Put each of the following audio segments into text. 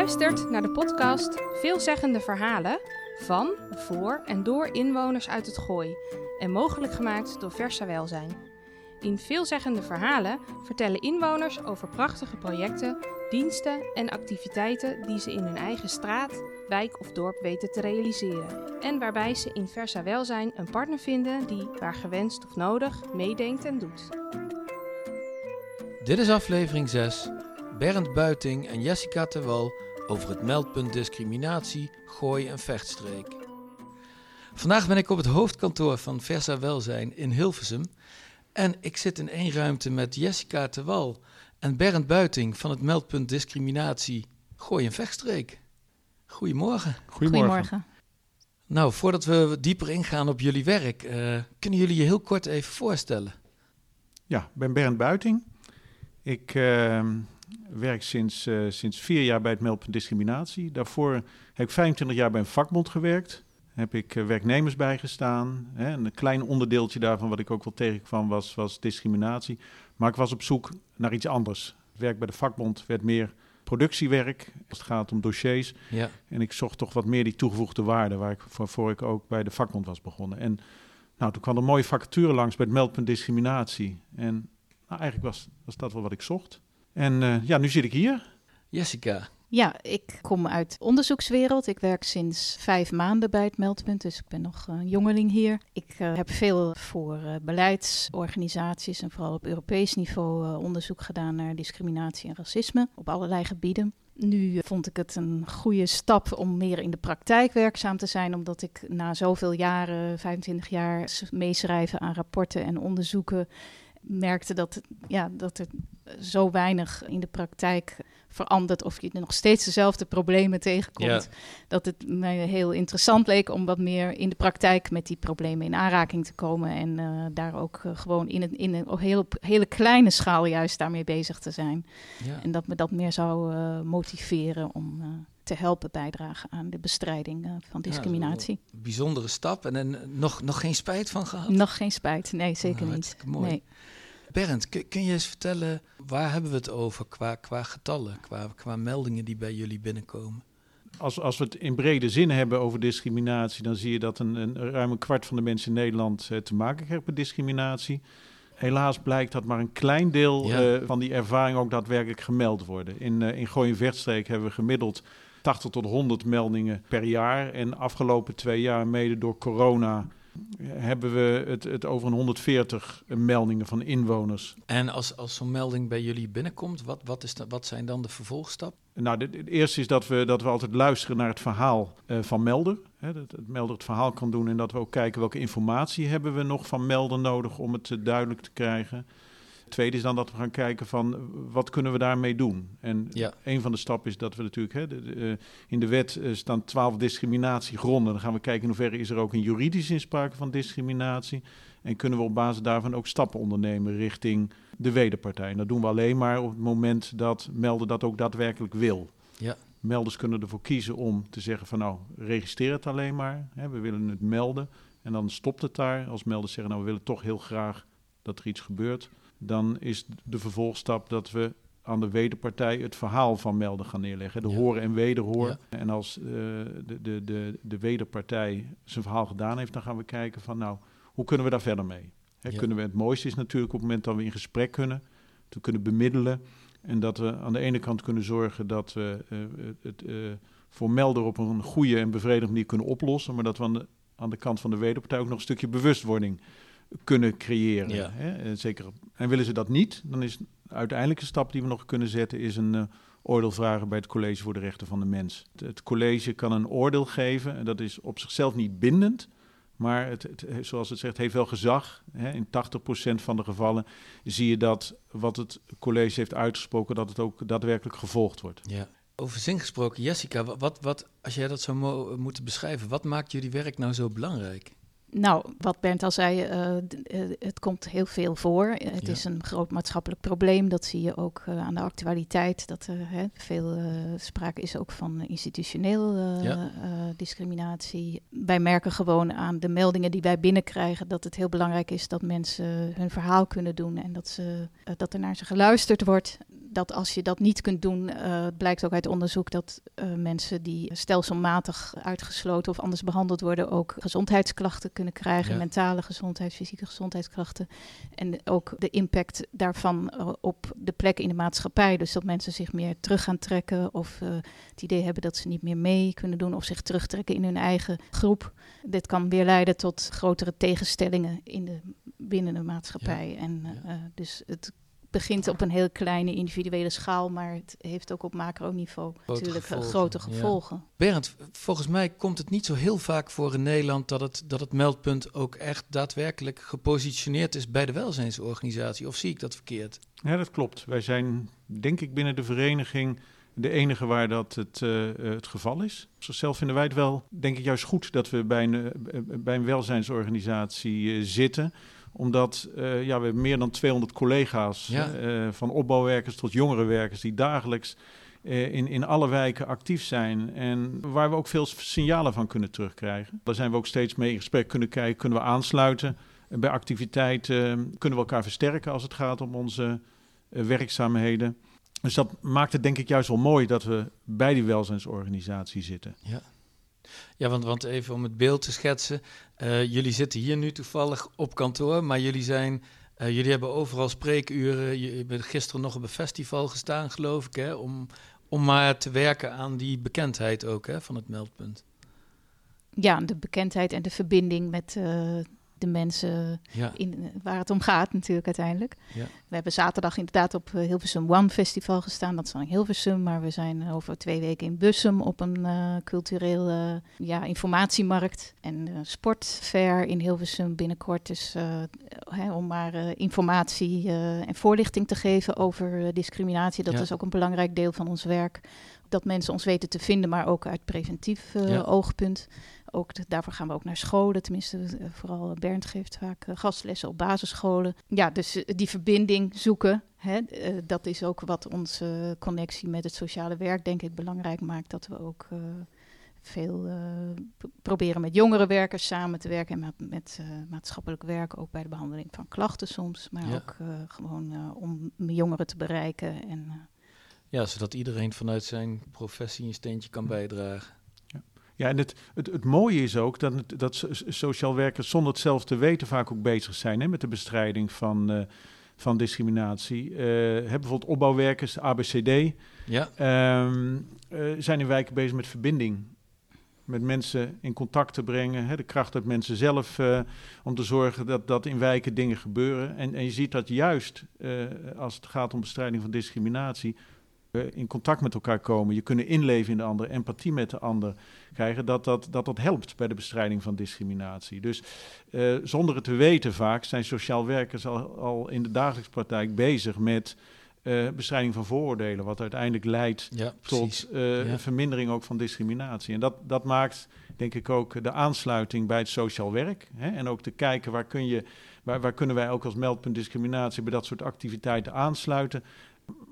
luistert naar de podcast Veelzeggende Verhalen van, voor en door inwoners uit het Gooi en mogelijk gemaakt door Versa Welzijn. In Veelzeggende Verhalen vertellen inwoners over prachtige projecten, diensten en activiteiten die ze in hun eigen straat, wijk of dorp weten te realiseren. En waarbij ze in Versa Welzijn een partner vinden die, waar gewenst of nodig, meedenkt en doet. Dit is aflevering 6. Bernd Buiting en Jessica Terwal over het meldpunt discriminatie, gooi en vechtstreek. Vandaag ben ik op het hoofdkantoor van Versa Welzijn in Hilversum. En ik zit in één ruimte met Jessica Terwal en Bernd Buiting van het meldpunt discriminatie, gooi en vechtstreek. Goedemorgen. Goedemorgen. Nou, voordat we dieper ingaan op jullie werk, uh, kunnen jullie je heel kort even voorstellen? Ja, ik ben Bernd Buiting. Ik uh, werk sinds, uh, sinds vier jaar bij het meldpunt discriminatie. Daarvoor heb ik 25 jaar bij een vakbond gewerkt. Heb ik uh, werknemers bijgestaan. Hè. En een klein onderdeeltje daarvan, wat ik ook wel tegenkwam, was, was discriminatie. Maar ik was op zoek naar iets anders. Het werk bij de vakbond werd meer productiewerk als het gaat om dossiers. Ja. En ik zocht toch wat meer die toegevoegde waarde, waar ik, waarvoor ik ook bij de vakbond was begonnen. En nou, toen kwam een mooie vacature langs bij het meldpunt discriminatie. En nou, eigenlijk was, was dat wel wat ik zocht. En uh, ja, nu zit ik hier. Jessica. Ja, ik kom uit de onderzoekswereld. Ik werk sinds vijf maanden bij het meldpunt, dus ik ben nog een jongeling hier. Ik uh, heb veel voor uh, beleidsorganisaties en vooral op Europees niveau onderzoek gedaan naar discriminatie en racisme op allerlei gebieden. Nu vond ik het een goede stap om meer in de praktijk werkzaam te zijn, omdat ik na zoveel jaren, 25 jaar, meeschrijven aan rapporten en onderzoeken, merkte dat, ja, dat er zo weinig in de praktijk verandert of je nog steeds dezelfde problemen tegenkomt. Dat het mij heel interessant leek om wat meer in de praktijk met die problemen in aanraking te komen. En uh, daar ook uh, gewoon in, een, in een hele, hele kleine schaal juist daarmee bezig te zijn. Ja. En dat me dat meer zou uh, motiveren om te helpen bijdragen aan de bestrijding van discriminatie. Ja, bijzondere stap en, en nog, nog geen spijt van gehad? Nog geen spijt, nee, zeker oh, niet. Mooi. Nee. Berend, kun, kun, je eens vertellen, waar hebben we het over qua, qua getallen, qua, qua meldingen die bij jullie binnenkomen? Als, als we het in brede zin hebben over discriminatie, dan zie je dat een, een ruim een kwart van de mensen in Nederland uh, te maken krijgt met discriminatie. Helaas blijkt dat maar een klein deel ja. uh, van die ervaring ook daadwerkelijk gemeld worden. In, uh, in Gooi en Vechtstreek hebben we gemiddeld 80 tot 100 meldingen per jaar. En afgelopen twee jaar, mede door corona, hebben we het, het over een 140 meldingen van inwoners. En als, als zo'n melding bij jullie binnenkomt, wat, wat, is dat, wat zijn dan de vervolgstappen? Nou, het eerste is dat we, dat we altijd luisteren naar het verhaal uh, van melder. Hè, dat het melder het verhaal kan doen en dat we ook kijken welke informatie hebben we nog van melder nodig om het uh, duidelijk te krijgen. Het tweede is dan dat we gaan kijken van wat kunnen we daarmee doen. En ja. een van de stappen is dat we natuurlijk, hè, de, de, uh, in de wet uh, staan twaalf discriminatiegronden. Dan gaan we kijken in hoeverre is er ook een juridisch inspraak van discriminatie. En kunnen we op basis daarvan ook stappen ondernemen richting de wederpartij. En dat doen we alleen maar op het moment dat melden dat ook daadwerkelijk wil. Ja. Melders kunnen ervoor kiezen om te zeggen van nou, registreer het alleen maar. Hè, we willen het melden. En dan stopt het daar. Als melders zeggen nou, we willen toch heel graag dat er iets gebeurt dan is de vervolgstap dat we aan de wederpartij het verhaal van melden gaan neerleggen. De ja. horen en wederhoor. Ja. En als uh, de, de, de, de wederpartij zijn verhaal gedaan heeft, dan gaan we kijken van nou, hoe kunnen we daar verder mee? Ja. Kunnen we, het mooiste is natuurlijk op het moment dat we in gesprek kunnen, te kunnen bemiddelen. En dat we aan de ene kant kunnen zorgen dat we uh, het uh, voor melder op een goede en bevredigende manier kunnen oplossen. Maar dat we aan de, aan de kant van de wederpartij ook nog een stukje bewustwording kunnen creëren. Ja. Hè? En, zeker, en willen ze dat niet, dan is de uiteindelijke stap die we nog kunnen zetten, is een uh, oordeel vragen bij het College voor de Rechten van de Mens. Het, het, college kan een oordeel geven en dat is op zichzelf niet bindend. Maar het, het, zoals het zegt, heeft wel gezag. Hè? In 80% van de gevallen zie je dat wat het college heeft uitgesproken, dat het ook daadwerkelijk gevolgd wordt. Ja. Over zin gesproken, Jessica, wat, wat, als jij dat zou mo- moeten beschrijven, wat maakt jullie werk nou zo belangrijk? Nou, wat Bernd al zei, uh, het komt heel veel voor. Het ja. is een groot maatschappelijk probleem. Dat zie je ook uh, aan de actualiteit. Dat er hè, veel uh, sprake is ook van institutioneel ja. discriminatie. Wij merken gewoon aan de meldingen die wij binnenkrijgen dat het heel belangrijk is dat mensen hun verhaal kunnen doen en dat, ze, dat er naar ze geluisterd wordt. Dat als je dat niet kunt doen, uh, blijkt ook uit onderzoek dat uh, mensen die stelselmatig uitgesloten of anders behandeld worden, ook gezondheidsklachten kunnen krijgen, mentale gezondheid, fysieke gezondheidsklachten. En ook de impact daarvan uh, op de plek in de maatschappij. Dus dat mensen zich meer terug gaan trekken of het idee hebben dat ze niet meer mee kunnen doen of zich terugtrekken in hun eigen groep. Dit kan weer leiden tot grotere tegenstellingen in de, binnen de maatschappij. En dus het begint op een heel kleine individuele schaal, maar het heeft ook op macroniveau natuurlijk gevolgen, grote gevolgen. Ja. Berend, volgens mij komt het niet zo heel vaak voor in Nederland dat het, dat het meldpunt ook echt daadwerkelijk gepositioneerd is bij de welzijnsorganisatie. Of zie ik dat verkeerd? Ja, dat klopt. Wij zijn, denk ik, binnen de vereniging de enige waar dat het, uh, het geval is. Zelf vinden wij het wel, denk ik, juist goed dat we bij een, bij een welzijnsorganisatie uh, zitten omdat uh, ja, we hebben meer dan 200 collega's, ja. uh, van opbouwwerkers tot jongerenwerkers, die dagelijks uh, in, in alle wijken actief zijn. En waar we ook veel signalen van kunnen terugkrijgen. Daar zijn we ook steeds mee in gesprek kunnen kijken, kunnen we aansluiten. Bij activiteiten kunnen we elkaar versterken als het gaat om onze werkzaamheden. Dus dat maakt het denk ik juist wel mooi dat we bij die welzijnsorganisatie zitten. Ja. Ja, want, want even om het beeld te schetsen. Uh, jullie zitten hier nu toevallig op kantoor, maar jullie zijn. Uh, jullie hebben overal spreekuren. Je, bent gisteren nog op een festival gestaan, geloof ik, hè, om, om maar te werken aan die bekendheid ook hè, van het meldpunt. Ja, de bekendheid en de verbinding met, uh, de mensen in, waar het om gaat natuurlijk uiteindelijk. Ja. We hebben zaterdag inderdaad op uh, Hilversum One Festival gestaan. Dat is dan in Hilversum, maar we zijn over twee weken in Bussum op een uh, cultureel uh, ja, informatiemarkt en sportfair in Hilversum binnenkort. Dus hè, om maar informatie en voorlichting te geven over discriminatie. Dat is ook een belangrijk deel van ons werk. Dat mensen ons weten te vinden, maar ook uit preventief oogpunt. Ook daarvoor gaan we ook naar scholen. Tenminste, eh, vooral Bernd geeft vaak uh, gastlessen op basisscholen. Ja, dus eh, die verbinding zoeken. Hè, dat is ook wat onze connectie met het sociale werk, denk ik, belangrijk maakt. Dat we ook veel proberen met jongere werkers samen te werken. En met, met maatschappelijk werk, ook bij de behandeling van klachten soms. Maar ook gewoon om jongeren te bereiken. En, ja, zodat iedereen vanuit zijn professie een steentje kan bijdragen. Ja, en het, het, het mooie is ook dat, dat sociaal werkers zonder het zelf te weten vaak ook bezig zijn hè, met de bestrijding van, uh, van discriminatie. Uh, bijvoorbeeld opbouwwerkers, ABCD, ja. Um, uh, zijn in wijken bezig met verbinding. Met mensen in contact te brengen, hè, de kracht uit mensen zelf, om te zorgen dat, dat in wijken dingen gebeuren. En, en je ziet dat juist als het gaat om bestrijding van discriminatie, in contact met elkaar komen, je kunnen inleven in de ander, empathie met de ander krijgen, dat dat, dat, dat helpt bij de bestrijding van discriminatie. Dus uh, zonder het te weten vaak zijn sociaal werkers al, al in de dagelijkse praktijk bezig met uh, bestrijding van vooroordelen, wat uiteindelijk leidt ja, tot uh, ja. vermindering ook van discriminatie. En dat, dat maakt, denk ik, ook de aansluiting bij het sociaal werk. Hè? En ook te kijken waar, kun je, waar, waar kunnen wij ook als meldpunt discriminatie bij dat soort activiteiten aansluiten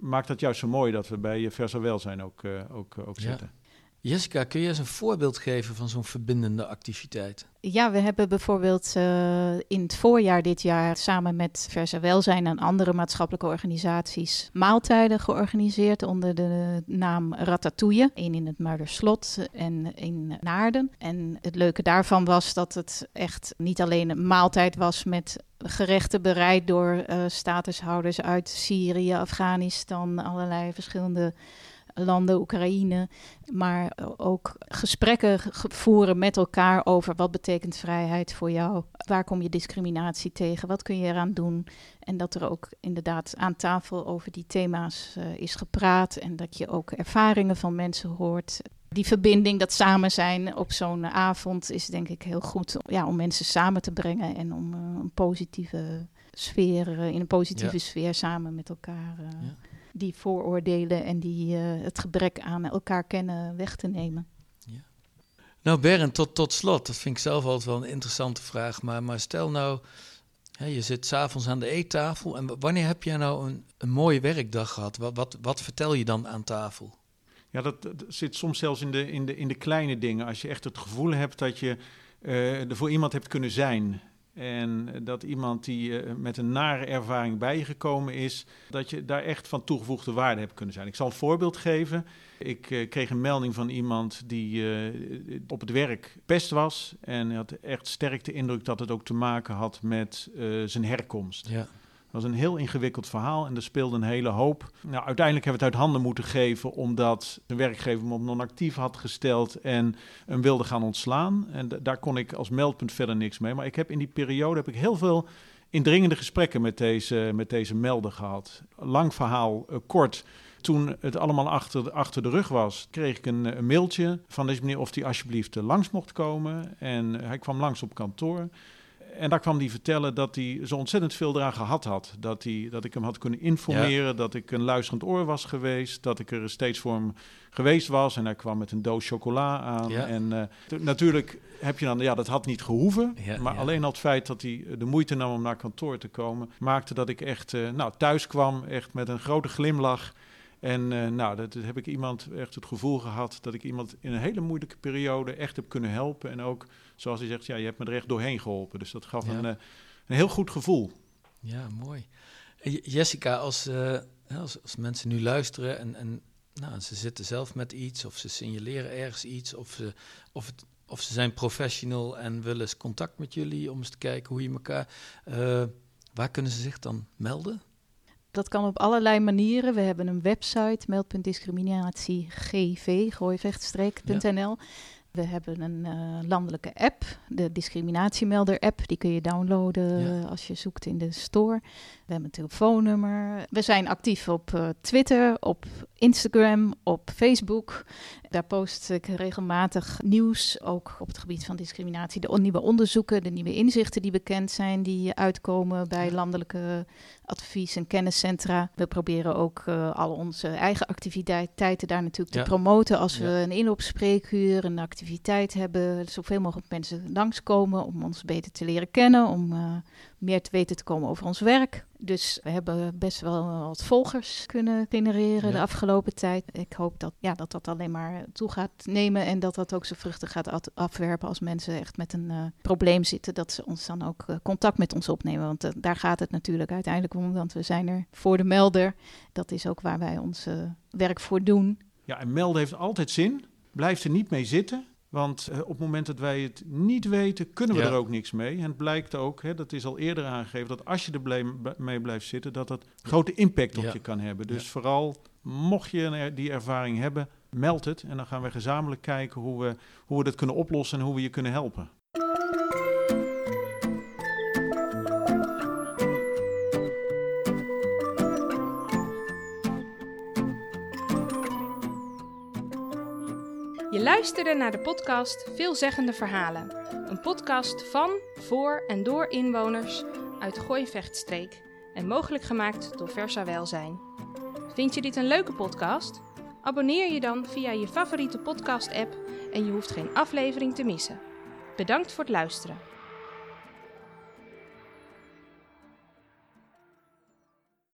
maakt dat juist zo mooi dat we bij Versa Welzijn ook, uh, ook, ook zitten. Jessica, kun je eens een voorbeeld geven van zo'n verbindende activiteit? Ja, we hebben bijvoorbeeld uh, in het voorjaar dit jaar samen met Versa Welzijn en andere maatschappelijke organisaties maaltijden georganiseerd onder de naam Ratatouille. Eén in het Muiderslot en in Naarden. En het leuke daarvan was dat het echt niet alleen een maaltijd was met gerechten bereid door uh, statushouders uit Syrië, Afghanistan, allerlei verschillende landen, Oekraïne, maar ook gesprekken voeren met elkaar over wat betekent vrijheid voor jou, waar kom je discriminatie tegen, wat kun je eraan doen. En dat er ook inderdaad aan tafel over die thema's uh, is gepraat en dat je ook ervaringen van mensen hoort. Die verbinding, dat samen zijn op zo'n avond is denk ik heel goed ja, om mensen samen te brengen en om uh, een positieve sfeer, uh, in een positieve ja. sfeer samen met elkaar ja die vooroordelen en die, uh, het gebrek aan elkaar kennen weg te nemen. Ja. Nou Berend, tot, tot slot, dat vind ik zelf altijd wel een interessante vraag, maar, maar stel nou, hè, je zit s'avonds aan de eettafel en wanneer heb jij nou een, een mooie werkdag gehad? Wat, wat, wat vertel je dan aan tafel? Ja, dat, dat, zit soms zelfs in de, in, de, in de kleine dingen. Als je echt het gevoel hebt dat je uh, er voor iemand hebt kunnen zijn En dat iemand die uh, met een nare ervaring bij je gekomen is, dat je daar echt van toegevoegde waarde hebt kunnen zijn. Ik zal een voorbeeld geven. Ik uh, kreeg een melding van iemand die uh, op het werk pest was. En had echt sterk de indruk dat het ook te maken had met zijn herkomst. Ja. Was een heel ingewikkeld verhaal en er speelde een hele hoop. Nou, uiteindelijk hebben we het uit handen moeten geven omdat de werkgever hem op non-actief had gesteld en hem wilde gaan ontslaan. En daar kon ik als meldpunt verder niks mee. Maar ik heb in die periode heb ik heel veel indringende gesprekken met deze, met deze melder gehad. Lang verhaal, uh, kort. Toen het allemaal achter, achter de rug was, kreeg ik een, een mailtje van deze meneer of hij alsjeblieft uh, langs mocht komen. En hij kwam langs op kantoor en daar kwam hij vertellen dat hij zo ontzettend veel eraan gehad had. Dat, hij, dat ik hem had kunnen informeren, dat ik een luisterend oor was geweest, dat ik er steeds voor hem geweest was. En hij kwam met een doos chocola aan. Ja. En uh, natuurlijk heb je dan, ja, dat had niet gehoeven. Ja, maar alleen al het feit dat hij de moeite nam om naar kantoor te komen, maakte dat ik echt uh, nou, thuis kwam, echt met een grote glimlach. En uh, nou, dat, dat, heb ik iemand echt het gevoel gehad dat ik iemand in een hele moeilijke periode echt heb kunnen helpen. En ook, zoals hij zegt, ja, je hebt me er echt doorheen geholpen. Dus dat gaf Ja. een, uh, een heel goed gevoel. Ja, mooi. J- Jessica, als, eh, als, als mensen nu luisteren en, en nou, ze zitten zelf met iets, of ze signaleren ergens iets, of ze, of het, of ze zijn professional en willen eens contact met jullie om eens te kijken hoe je elkaar. eh, waar kunnen ze zich dan melden? Dat kan op allerlei manieren. We hebben een website, meld.discriminatie gv, gooivechtstreek.nl. We hebben een uh, landelijke app, de discriminatiemelder-app. Die kun je downloaden Ja. als je zoekt in de store. We hebben een telefoonnummer. We zijn actief op uh, Twitter, op Instagram, op Facebook. Daar post ik regelmatig nieuws, ook op het gebied van discriminatie. De nieuwe onderzoeken, de nieuwe inzichten die bekend zijn, die uitkomen bij landelijke advies- en kenniscentra. We proberen ook uh, al onze eigen activiteiten daar natuurlijk te promoten. Als we een inloopspreekuur, een activiteit hebben, zoveel mogelijk mensen langskomen om ons beter te leren kennen, om uh, meer te weten te komen over ons werk. Dus we hebben best wel wat volgers kunnen genereren Ja. de afgelopen tijd. Ik hoop dat, ja, dat dat alleen maar toe gaat nemen en dat dat ook zijn vruchten gaat at- afwerpen als mensen echt met een uh, probleem zitten. Dat ze ons dan ook uh, contact met ons opnemen. Want uh, daar gaat het natuurlijk uiteindelijk om, want we zijn er voor de melder. Dat is ook waar wij ons werk voor doen. Ja, en melden heeft altijd zin. Blijf er niet mee zitten. Want uh, op het moment dat wij het niet weten, kunnen we Ja. er ook niks mee. En het blijkt ook, hè, dat is al eerder aangegeven, dat als je er mee blijft zitten, dat dat grote impact op Ja. je kan hebben. Dus Ja. vooral, mocht je er- die ervaring hebben, meld het. En dan gaan we gezamenlijk kijken hoe we, hoe we dat kunnen oplossen en hoe we je kunnen helpen. Je luisterde naar de podcast Veelzeggende Verhalen. Een podcast van, voor en door inwoners uit de Gooi-Vechtstreek en mogelijk gemaakt door Versa Welzijn. Vind je dit een leuke podcast? Abonneer je dan via je favoriete podcast-app en je hoeft geen aflevering te missen. Bedankt voor het luisteren.